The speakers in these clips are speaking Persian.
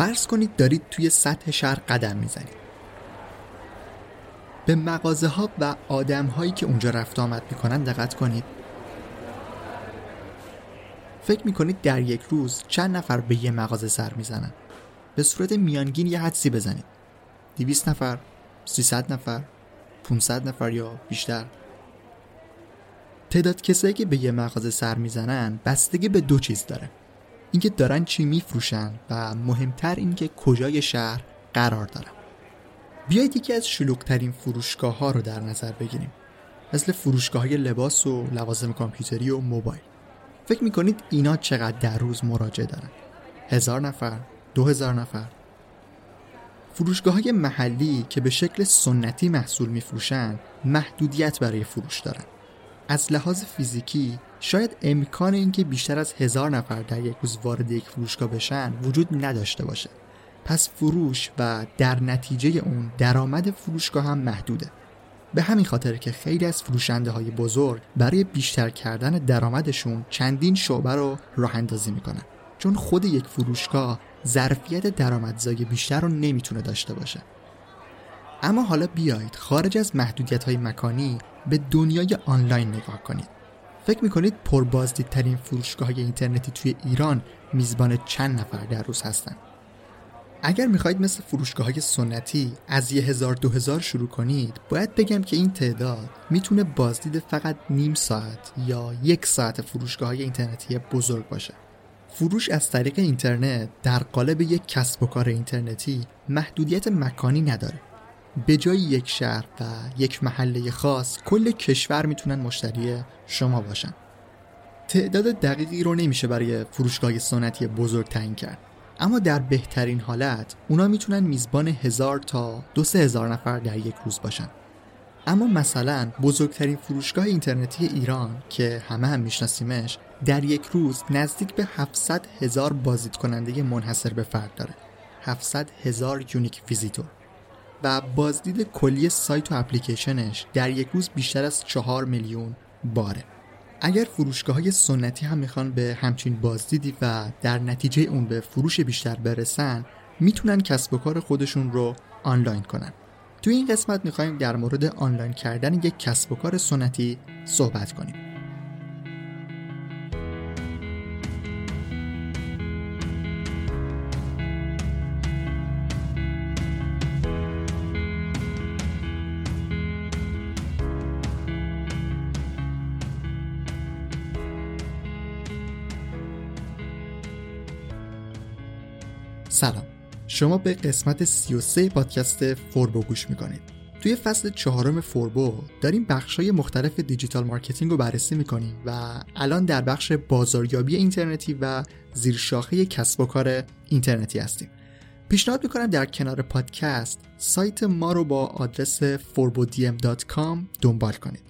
فرض کنید دارید توی سطح شهر قدم می‌زنید. به مغازه ها و آدم هایی که اونجا رفت آمد می‌کنن دقت کنید. فکر می‌کنید در یک روز چند نفر به یه مغازه سر می‌زنن. به صورت میانگین یه حدسی بزنید. 200 نفر 300 نفر 500 نفر یا بیشتر. تعداد کسایی که به یه مغازه سر می‌زنن بستگی به دو چیز داره. اینکه دارن چی میفروشن و مهمتر اینکه کجای شهر قرار دارن. بیایید یکی از شلوغترین فروشگاه ها رو در نظر بگیریم. مثل فروشگاه های لباس و لوازم کامپیوتری و موبایل. فکر می‌کنید اینا چقدر در روز مراجعه دارن؟ هزار نفر؟ دو هزار نفر؟ فروشگاه های محلی که به شکل سنتی محصول میفروشن محدودیت برای فروش دارن. از لحاظ فیزیکی شاید امکان اینکه بیشتر از هزار نفر در یک روز وارد یک فروشگاه بشن وجود نداشته باشه. پس فروش و در نتیجه اون درآمد فروشگاه هم محدوده. به همین خاطر که خیلی از فروشنده های بزرگ برای بیشتر کردن درآمدشون چندین شعبه رو راه اندازی می‌کنن. چون خود یک فروشگاه ظرفیت درآمدزایی بیشتر رو نمی‌تونه داشته باشه. اما حالا بیایید خارج از محدودیت های مکانی به دنیای آنلاین نگاه کنید فکر می‌کنید پربازدیدترین فروشگاه های اینترنتی توی ایران میزبان چند نفر در روز هستن؟ اگر می‌خواهید مثل فروشگاه های سنتی از یه هزار دو هزار شروع کنید باید بگم که این تعداد می‌تونه بازدید فقط نیم ساعت یا یک ساعت فروشگاه های اینترنتی بزرگ باشه. فروش از طریق اینترنت در قالب یک کسب و کار اینترنتی محدودیت مکانی نداره. به جای یک شهر و یک محله خاص کل کشور می‌تونن مشتری شما باشن. تعداد دقیقی رو نمیشه برای فروشگاه سنتی بزرگ تعیین کرد. اما در بهترین حالت اونا می‌تونن میزبان هزار تا دو سه هزار نفر در یک روز باشن. اما مثلا بزرگترین فروشگاه اینترنتی ایران که همه هم میشناسیمش در یک روز نزدیک به 700 هزار بازدید کننده منحصر به فرد داره. 700 هزار unique visitor. و بازدید کلی سایت و اپلیکیشنش در یک روز بیشتر از 4 میلیون باره. اگر فروشگاه های سنتی هم می‌خوان به همچین بازدیدی و در نتیجه اون به فروش بیشتر برسن می‌تونن کسب و کار خودشون رو آنلاین کنن. توی این قسمت می‌خوایم در مورد آنلاین کردن یک کسب و کار سنتی صحبت کنیم. سلام. شما به قسمت 33 پادکست فوربو گوش می‌کنید. توی فصل چهارم فوربو داریم بخشای مختلف digital marketing رو بررسی می‌کنیم و الان در بخش بازاریابی اینترنتی و زیرشاخه کسب و کار اینترنتی هستیم. پیشنهاد می‌کنم در کنار پادکست سایت ما رو با آدرس furbodm.com دنبال کنید.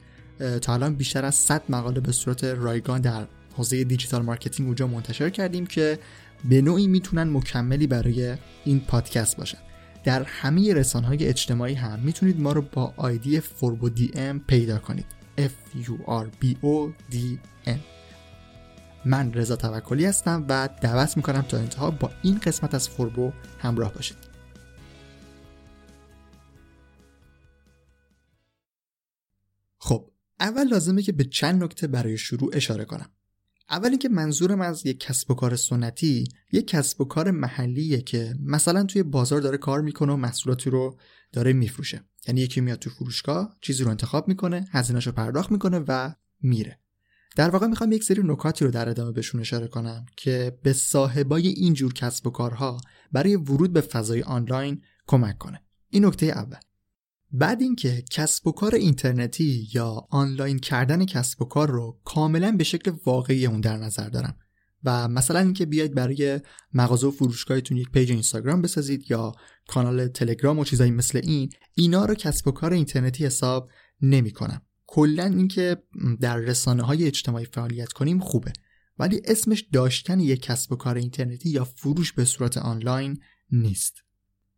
تا الان بیشتر از 100 مقاله به صورت رایگان در حوزه digital marketing اونجا منتشر کردیم که به نوعی می‌تونن مکملی برای این پادکست باشن. در همه رسانه های اجتماعی هم می‌تونید ما رو با آیدی فوربو دی ام پیدا کنید. F U R B O D M. من رضا توکلی هستم و دعوت می‌کنم تا انتها با این قسمت از فوربو همراه باشید. خب اول لازمه که به چند نکته برای شروع اشاره کنم. اول اینکه منظورم از یک کسب و کار سنتی یک کسب و کار محلیه که مثلا توی بازار داره کار می‌کنه و محصولاتی رو داره میفروشه. یعنی یکی میاد تو فروشگاه چیزی رو انتخاب می‌کنه هزینهش رو پرداخت می‌کنه و میره. در واقع می‌خوام یک سری نکاتی رو در ادامه بهشون اشاره کنم که به صاحبای این جور کسب و کارها برای ورود به فضای آنلاین کمک کنه. این نکته اول. بعد اینکه کسب و کار اینترنتی یا آنلاین کردن کسب و کار رو کاملا به شکل واقعی اون در نظر دارم. و مثلا اینکه بیاید برای مغازه و فروشگاهتون یک page اینستاگرام بسازید یا کانال تلگرام و چیزایی مثل این اینا رو کسب و کار اینترنتی حساب نمی کنم. کلا اینکه در رسانه های اجتماعی فعالیت کنیم خوبه. ولی اسمش داشتن یک کسب و کار اینترنتی یا فروش به صورت آنلاین نیست.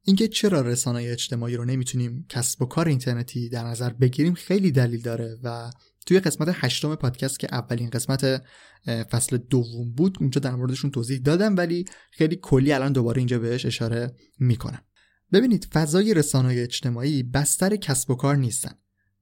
اینکه چرا رسانه اجتماعی رو نمی‌تونیم کسب و کار اینترنتی در نظر بگیریم خیلی دلیل داره و توی قسمت هشتم پادکست که اولین قسمت فصل دوم بود اونجا در موردشون توضیح دادم ولی خیلی کلی الان دوباره اینجا بهش اشاره می‌کنم. ببینید فضای رسانه اجتماعی بستر کسب و کار نیستن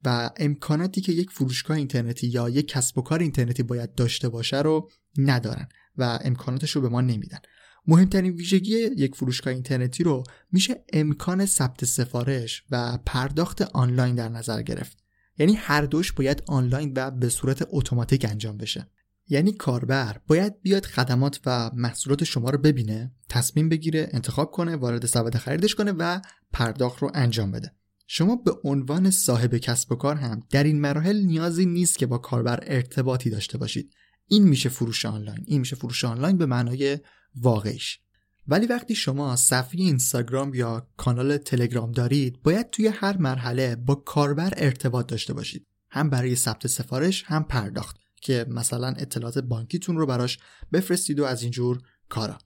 و امکاناتی که یک فروشگاه اینترنتی یا یک کسب و کار اینترنتی باید داشته باشه رو ندارن و امکاناتش رو به ما نمیدن. مهمترین ویژگی یک فروشگاه اینترنتی رو میشه امکان ثبت سفارش و پرداخت آنلاین در نظر گرفت. یعنی هر دوش باید آنلاین و به صورت اتوماتیک انجام بشه. یعنی کاربر باید بیاد خدمات و محصولات شما رو ببینه تصمیم بگیره انتخاب کنه وارد سبد خریدش کنه و پرداخت رو انجام بده. شما به عنوان صاحب کسب و کار هم در این مراحل نیازی نیست که با کاربر ارتباطی داشته باشید. این میشه فروش آنلاین. این میشه فروش آنلاین به معنای واقعیش. ولی وقتی شما صفحه اینستاگرام یا کانال تلگرام دارید باید توی هر مرحله با کاربر ارتباط داشته باشید. هم برای ثبت سفارش هم پرداخت که مثلا اطلاعات بانکیتون رو براش بفرستید و از اینجور کارا.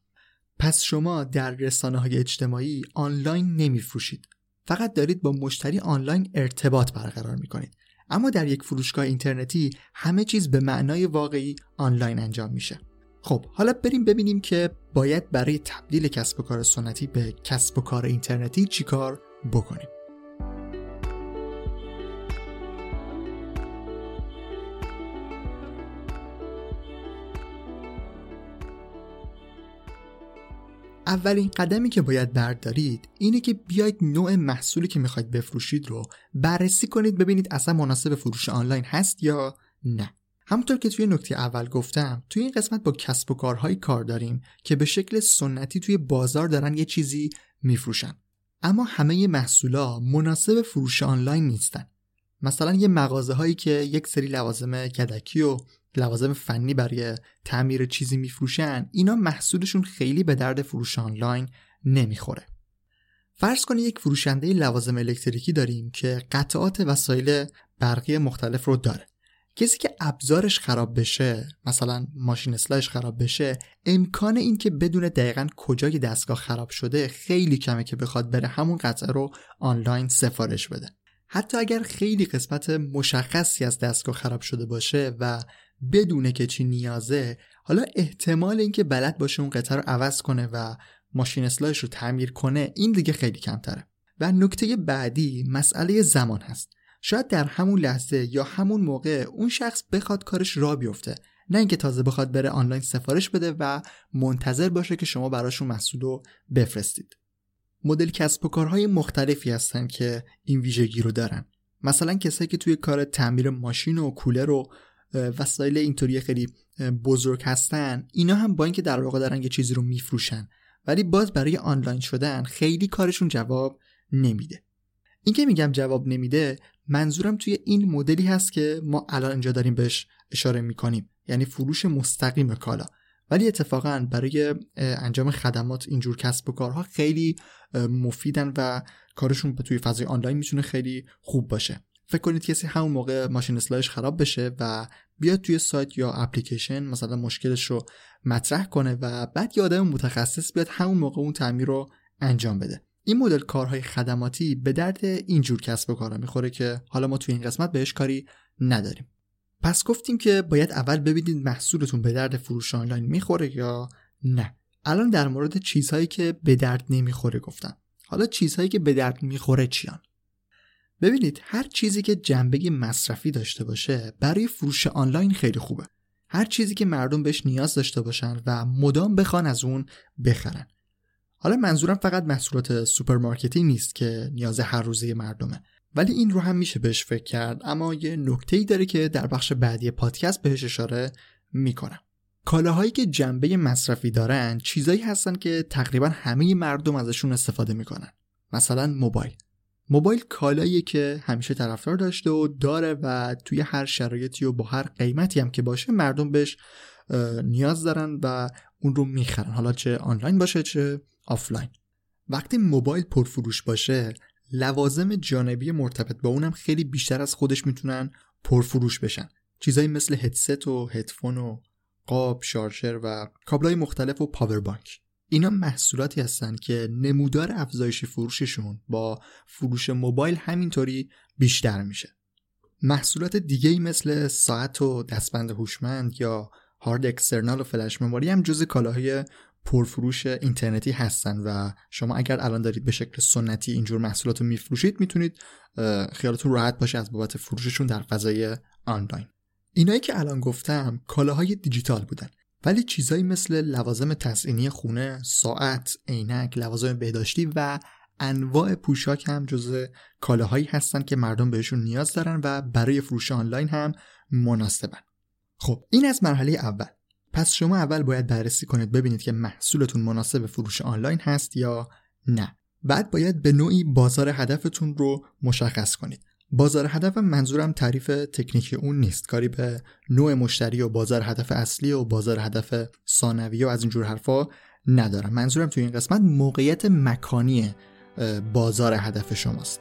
پس شما در رسانه های اجتماعی آنلاین نمیفروشید. فقط دارید با مشتری آنلاین ارتباط برقرار می‌کنید. اما در یک فروشگاه اینترنتی همه چیز به معنای واقعی آنلاین انجام میشه. خب حالا بریم ببینیم که باید برای تبدیل کسب و کار سنتی به کسب و کار اینترنتی چیکار بکنیم. اولین قدمی که باید بردارید اینه که بیاید نوع محصولی که می‌خواید بفروشید رو بررسی کنید ببینید اصلا مناسب فروش آنلاین هست یا نه. همونطور که توی نکته اول گفتم توی این قسمت با کسب و کارهایی کار داریم که به شکل سنتی توی بازار دارن یه چیزی میفروشن. اما همه محصولا مناسب فروش آنلاین نیستن. مثلا یه مغازه هایی که یک سری لوازم کدکی و لوازم فنی برای تعمیر چیزی میفروشن اینا محصولشون خیلی به درد فروش آنلاین نمی‌خوره. فرض کنید یک فروشنده لوازم الکتریکی داریم که قطعات وسایل برقی مختلف رو داره. کسی که ابزارش خراب بشه مثلا ماشین اصلاحش خراب بشه امکان این که بدون دقیقا کجای دستگاه خراب شده خیلی کمه که بخواد بره همون قطعه رو آنلاین سفارش بده. حتی اگر خیلی قسمت مشخصی از دستگاه خراب شده باشه و بدونه که چی نیازه حالا احتمال اینکه بلد باشه اون قطعه رو عوض کنه و ماشین اصلاحش رو تعمیر کنه این دیگه خیلی کمتره. و نکته بعدی مسئله زمان هست. شاید در همون لحظه یا همون موقع اون شخص بخواد کارش را بیفته. نه اینکه تازه بخواد بره آنلاین سفارش بده و منتظر باشه که شما براشون محصول رو بفرستید. مدل کسب و کارهای مختلفی هستن که این ویژگی رو دارن. مثلا کسایی که توی کار تعمیر ماشین و کولر و وسایل اینطوری خیلی بزرگ هستن اینا هم با اینکه در واقع دارن یه چیزی رو میفروشن ولی باز برای آنلاین شدن خیلی کارشون جواب نمیده. این که میگم جواب نمیده منظورم توی این مدلی هست که ما الان اینجا داریم بهش اشاره می‌کنیم. یعنی فروش مستقیم کالا. ولی اتفاقا برای انجام خدمات اینجور کسب و کارها خیلی مفیدن و کارشون توی فضای آنلاین می‌تونه خیلی خوب باشه. فکر کنید کسی همون موقع ماشین اصلاحش خراب بشه و بیاد توی سایت یا اپلیکیشن مثلا مشکلش رو مطرح کنه و بعد یه آدم متخصص بیاد همون موقع اون تعمیر رو انجام بده. این مدل کارهای خدماتی به درد اینجور کسب و کارا می‌خوره که حالا ما توی این قسمت بهش کاری نداریم. پس گفتیم که باید اول ببینید محصولتون به درد فروش آنلاین می‌خوره یا نه. الان در مورد چیزهایی که به درد نمی‌خوره گفتم. حالا چیزهایی که به درد می‌خوره چیان؟ ببینید هر چیزی که جنبه مصرفی داشته باشه برای فروش آنلاین خیلی خوبه. هر چیزی که مردم بهش نیاز داشته باشن و مدام بخوان از اون بخرن. حالا منظورم فقط محصولات سوپرمارکتی نیست که نیاز هر روزه مردمه. ولی این رو هم میشه بهش فکر کرد اما یه نکته ای داره که در بخش بعدی پادکست بهش اشاره می‌کنم. کالاهایی که جنبه مصرفی دارن چیزایی هستن که تقریبا همه مردم ازشون استفاده می‌کنن. مثلا موبایل. موبایل کالایی که همیشه طرفدار داشته و داره و توی هر شرایطی و با هر قیمتی هم که باشه مردم بهش نیاز دارن و اون رو می‌خرن. حالا چه آنلاین باشه چه آفلاین. وقتی موبایل پرفروش باشه لوازم جانبی مرتبط با اونم خیلی بیشتر از خودش می‌تونن پرفروش بشن. چیزایی مثل هدست و هدفون و قاب شارژر و کابلای مختلف و پاور بانک اینا محصولاتی هستن که نمودار افزایش فروششون با فروش موبایل همینطوری بیشتر میشه. محصولات دیگه مثل ساعت و دستبند هوشمند یا هارد اکسترنال و فلش مموری هم جز کالاهای پرفروش اینترنتی هستن و شما اگر الان دارید به شکل سنتی اینجور محصولات رو میفروشید می‌تونید خیالتون راحت باشه از بابت فروششون در فضای آنلاین اینایی که الان گفتم کالاهای دیجیتال بودن ولی چیزایی مثل لوازم تزئینی خونه، ساعت، عینک، لوازم بهداشتی و انواع پوشاک هم جزء کالاهایی هستن که مردم بهشون نیاز دارن و برای فروش آنلاین هم مناسبن. خب این از مرحله اول. پس شما اول باید بررسی کنید ببینید که محصولتون مناسب فروش آنلاین هست یا نه. بعد باید به نوعی بازار هدفتون رو مشخص کنید. بازار هدف منظورم تعریف تکنیکی اون نیست کاری به نوع مشتری و بازار هدف اصلی و بازار هدف ثانویه و از اینجور حرفا ندارم منظورم توی این قسمت موقعیت مکانی بازار هدف شماست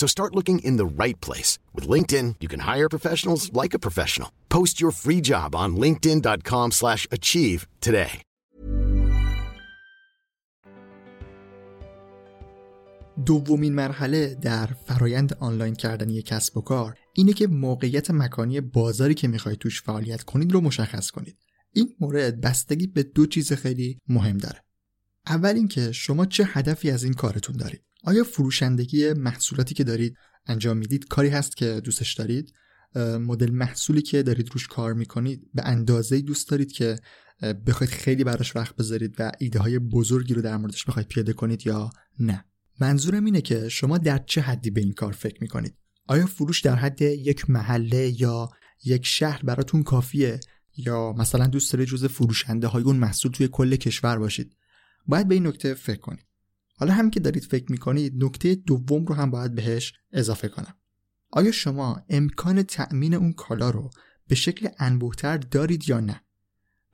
So start looking in the right place. With LinkedIn, you can hire professionals like a professional. Post your free job on linkedin.com slash achieve today. دومین مرحله در فرایند آنلاین کردن یک کسب و کار اینه که موقعیت مکانی بازاری که می‌خواید توش فعالیت کنید رو مشخص کنید. این مورد بستگی به دو چیز خیلی مهم داره. اول اینکه شما چه هدفی از این کارتون دارید. آیا فروشندگی محصولاتی که دارید انجام می‌دید کاری هست که دوستش دارید؟ مدل محصولی که دارید روش کار می‌کنید به اندازه دوست دارید که بخواید خیلی براش وقت بذارید و ایده های بزرگی رو در موردش بخواید پیاده کنید یا نه؟ منظورم اینه که شما در چه حدی به این کار فکر می‌کنید؟ آیا فروش در حد یک محله یا یک شهر براتون کافیه؟ یا مثلا دوست دارید جز فروشنده های اون محصول توی کل کشور باشید؟ باید به این نکته فکر کنید. حالا هم که دارید فکر می‌کنید نکته دوم رو هم باید بهش اضافه کنم. آیا شما امکان تأمین اون کالا رو به شکل انبوهتر دارید یا نه؟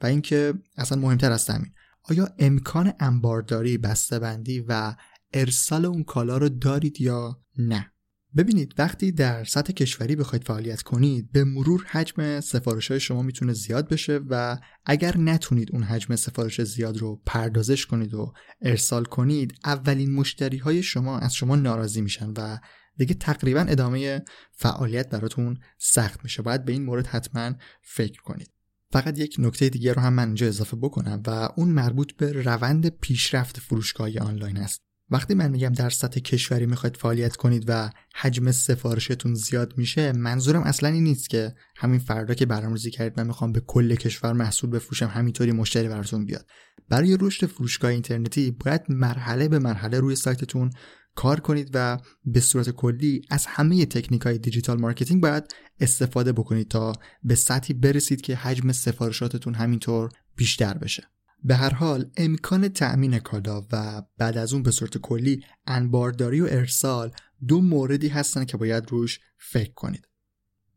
و اینکه اصلا مهمتر از تأمین آیا امکان انبارداری بسته‌بندی و ارسال اون کالا رو دارید یا نه؟ ببینید وقتی در سطح کشوری بخواید فعالیت کنید به مرور حجم سفارش های شما می‌تونه زیاد بشه و اگر نتونید اون حجم سفارش زیاد رو پردازش کنید و ارسال کنید اولین مشتری های شما از شما ناراضی میشن و دیگه تقریبا ادامه فعالیت براتون سخت میشه. باید به این مورد حتما فکر کنید. فقط یک نکته دیگه رو هم من اینجا اضافه بکنم و اون مربوط به روند پیشرفت فروشگاه آنلاین است. وقتی من میگم در سطح کشوری می‌خواید فعالیت کنید و حجم سفارشتون زیاد میشه منظورم اصلا این نیست که همین فردا که برنامه‌ریزی کردید من می‌خوام به کل کشور محصول بفروشم همینطوری مشتری براتون بیاد. برای رشد فروشگاه اینترنتی باید مرحله به مرحله روی سایتتون کار کنید و به صورت کلی از همه تکنیک های digital marketing باید استفاده بکنید تا به سطحی برسید که حجم سفارشاتتون همینطور بیشتر بشه. به هر حال امکان تأمین کالا و بعد از اون به صورت کلی انبارداری و ارسال دو موردی هستن که باید روش فکر کنید.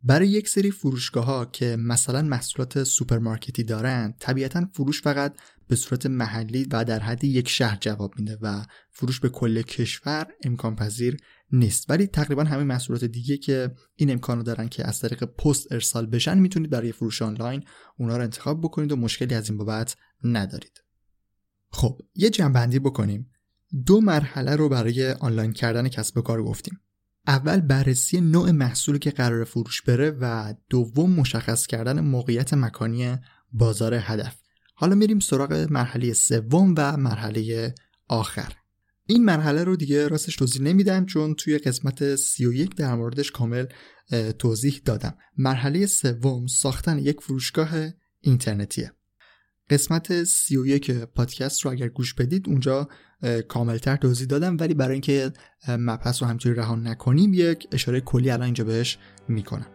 برای یک سری فروشگاه ها که مثلا محصولات سوپرمارکتی دارن طبیعتا فروش فقط به صورت محلی و در حد یک شهر جواب میده و فروش به کل کشور امکان پذیر نیست. ولی تقریبا همه محصولات دیگه که این امکان رو دارن که از طریق پست ارسال بشن می‌تونید برای فروش آنلاین اونا رو انتخاب بکنید و مشکلی از این بابت ندارید. خب یه جنبندی بکنیم. دو مرحله رو برای آنلاین کردن کسب و کار گفتیم. اول بررسی نوع محصولی که قرار فروش بره و دوم مشخص کردن موقعیت مکانی بازار هدف. حالا میریم سراغ مرحله سوم و مرحله آخر. این مرحله رو دیگه راستش توضیح نمیدم چون توی قسمت 31 در موردش کامل توضیح دادم. مرحله سوم ساختن یک فروشگاه اینترنتیه. قسمت 31 پادکست رو اگر گوش بدید اونجا کاملتر توضیح دادم ولی برای اینکه مبحث رو همینطوری رها نکنیم یک اشاره کلی الان اینجا بهش می‌کنم.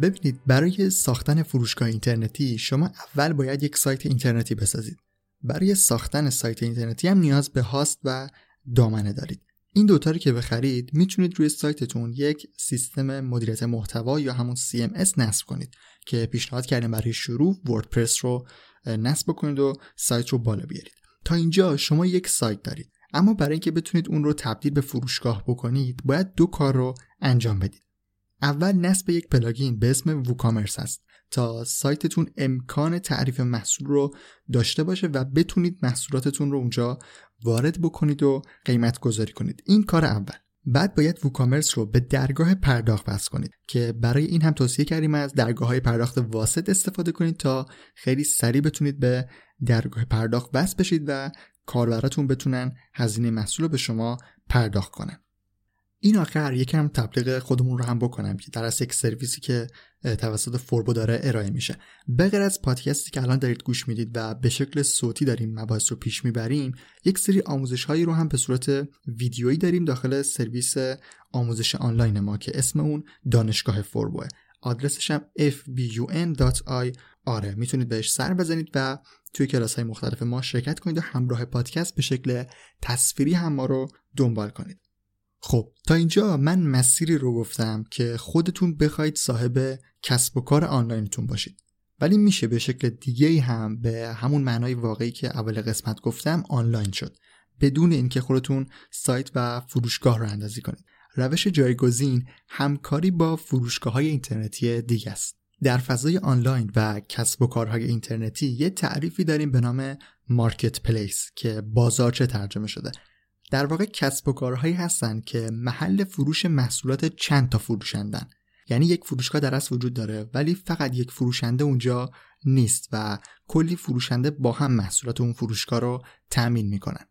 ببینید برای ساختن فروشگاه اینترنتی شما اول باید یک سایت اینترنتی بسازید. برای ساختن سایت اینترنتی هم نیاز به هاست و دامنه دارید. این دوتا رو که بخرید می‌تونید روی سایتتون یک سیستم مدیریت محتوا یا همون CMS نصب کنید که پیشنهاد کردیم برای شروع وردپرس رو نصب کنید و سایت رو بالا بیارید. تا اینجا شما یک سایت دارید. اما برای اینکه بتونید اون رو تبدیل به فروشگاه بکنید باید دو کار رو انجام بدید. اول نصب یک پلاگین به اسم ووکامرس هست تا سایتتون امکان تعریف محصول رو داشته باشه و بتونید محصولاتتون رو اونجا وارد بکنید و قیمت گذاری کنید. این کار اول. بعد باید ووکامرس رو به درگاه پرداخت وصل کنید که برای این هم توصیه کردیم از درگاه های پرداخت واسط استفاده کنید تا خیلی سریع بتونید به درگاه پرداخت وصل بشید و کاربراتون بتونن هزینه محصول رو به شما پرداخت کنن. این آخر یکم تبلیغ خودمون رو هم بکنم که در از یک سرویسی که توسط فوربو داره ارائه میشه. بغیر از پادکستی که الان دارید گوش می‌دید و به شکل صوتی داریم مباحث رو پیش می‌بریم یک سری آموزش هایی رو هم به صورت ویدیویی داریم داخل سرویس آموزش آنلاین ما که اسم اون دانشگاه فوربوه. آدرسش هم fbun.i آره می‌تونید بهش سر بزنید و توی کلاس های مختلف ما شرکت کنید و همراه پادکست به شکل تصویری هم ما رو دنبال کنید. خب تا اینجا من مسیری رو گفتم که خودتون بخواید صاحب کسب و کار آنلاینتون باشید. ولی میشه به شکل دیگه هم به همون معنای واقعی که اول قسمت گفتم آنلاین شد. بدون اینکه خودتون سایت و فروشگاه رو اندازی کنید. روش جایگزین همکاری با فروشگاه های اینترنتی دیگه است. در فضای آنلاین و کسب و کارهای اینترنتی یه تعریفی داریم به نام مارکت پلیس که بازارچه ترجمه شده. در واقع کسب و کارهایی هستند که محل فروش محصولات چند تا فروشندن. یعنی یک فروشگاه در اصل وجود داره ولی فقط یک فروشنده اونجا نیست و کلی فروشنده با هم محصولات اون فروشگاه رو تأمین می‌کنن.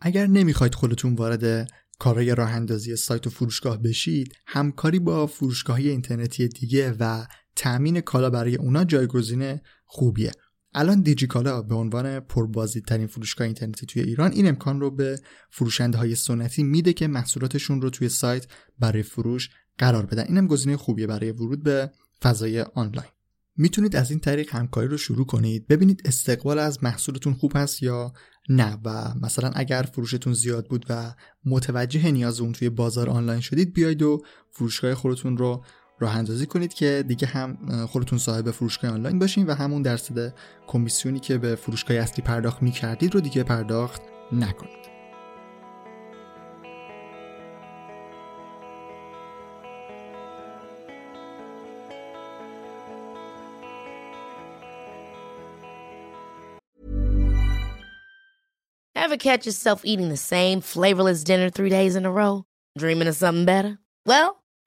اگر نمی‌خواید خودتون وارد کارهای راه اندازی سایت و فروشگاه بشید همکاری با فروشگاه اینترنتی دیگه و تأمین کالا برای اونا جایگزین خوبیه. الان دیجیکالا به عنوان پربازدیدترین فروشگاه اینترنتی توی ایران این امکان رو به فروشنده های سنتی میده که محصولاتشون رو توی سایت برای فروش قرار بدن. اینم گزینه خوبیه برای ورود به فضای آنلاین. می‌تونید از این طریق همکاری رو شروع کنید. ببینید استقبال از محصولتون خوب هست یا نه و مثلا اگر فروشتون زیاد بود و متوجه نیاز اون توی بازار آنلاین شدید بیاید و فروشگاه خودتون رو راه اندازی کنید که دیگه هم خودتون صاحب فروشگاه آنلاین باشین و همون درصد کمیسیونی که به فروشگاه اصلی پرداخت می‌کردید رو دیگه پرداخت نکنید Ever catch yourself eating the same flavorless dinner three days in a row? Dreaming of something better? Well,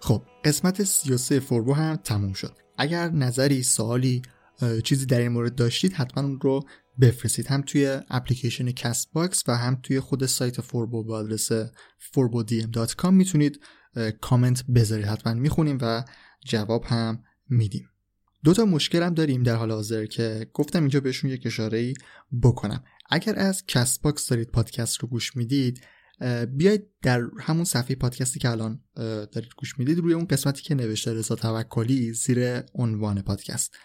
خب قسمت 33 فوربو هم تموم شد. اگر نظری سوالی چیزی در این مورد داشتید حتما اون رو بفرستید. هم توی اپلیکیشن کست باکس و هم توی خود سایت فوربو با آدرس furbodm.com می‌تونید کامنت بذارید. حتما می‌خونیم و جواب هم میدیم. دو تا مشکل هم داریم در حال حاضر که گفتم اینجا بهشون یک اشاره بکنم. اگر از کست باکس دارید پادکست رو گوش می‌دید بیاید در همون صفحه پادکستی که الان دارید گوش می‌دید روی اون قسمتی که نوشته رضا توکلی زیر عنوان پادکست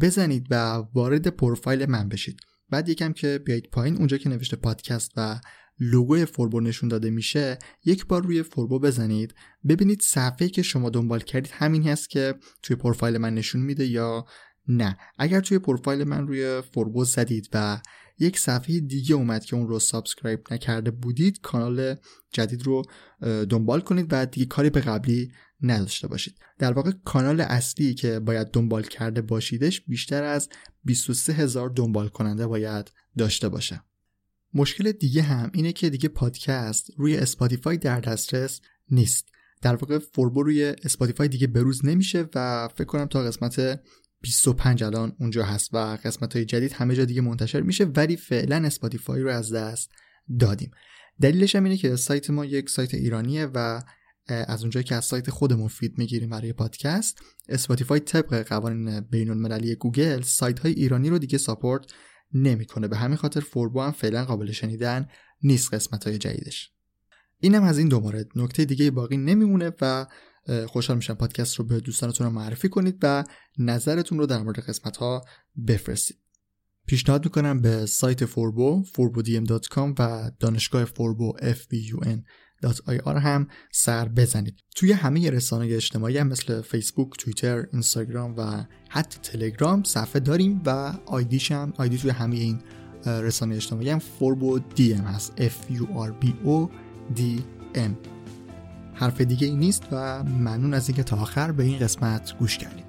بزنید و وارد پروفایل من بشید. بعد یکم که بیایید پایین اونجا که نوشته پادکست و لوگوی فوربو نشون داده میشه یک بار روی فوربو بزنید. ببینید صفحه که شما دنبال کردید همین هست که توی پروفایل من نشون میده یا نه. اگر توی پروفایل من روی فوربو زدید و یک صفحه دیگه اومد که اون رو subscribe نکرده بودید کانال جدید رو دنبال کنید و دیگه کاری به قبلی نداشته باشید. در واقع کانال اصلی که باید دنبال کرده باشیدش بیشتر از 23 هزار دنبال کننده باید داشته باشه. مشکل دیگه هم اینه که دیگه پادکست روی اسپاتیفای در دسترس نیست. در واقع فوربو روی اسپاتیفای دیگه بروز نمیشه و فکر کنم تا قسمت 25 الان اونجا هست و قسمت های جدید همه جا دیگه منتشر میشه ولی فعلا اسپاتیفای رو از دست دادیم. دلیلش هم اینه که سایت ما یک سایت ایرانیه و از اونجایی که از سایت خودمون feed می‌گیریم برای پادکست اسپاتیفای طبق قوانین بین المللی گوگل سایت های ایرانی رو دیگه support نمی‌کنه. به همین خاطر فوربو هم فعلا قابل شنیدن نیست قسمت های جدیدش. اینم از این دو مورد. نکته دیگه باقی نمیمونه و خوشحال میشم پادکست رو به دوستانتون معرفی کنید و نظرتون رو در مورد قسمت ها بفرستید. پیشنهاد می‌کنم به سایت فوربو furbodm.com و دانشگاه فوربو fbun.ir هم سر بزنید. توی همه رسانه اجتماعی هم مثل فیسبوک، توییتر، اینستاگرام و حتی تلگرام صفحه داریم و آیدیش هم آیدی توی همه این رسانه اجتماعی هم فوربو دی ام هست. F U R B O D M. حرف دیگه ای نیست و ممنون از اینکه تا آخر به این قسمت گوش کردید.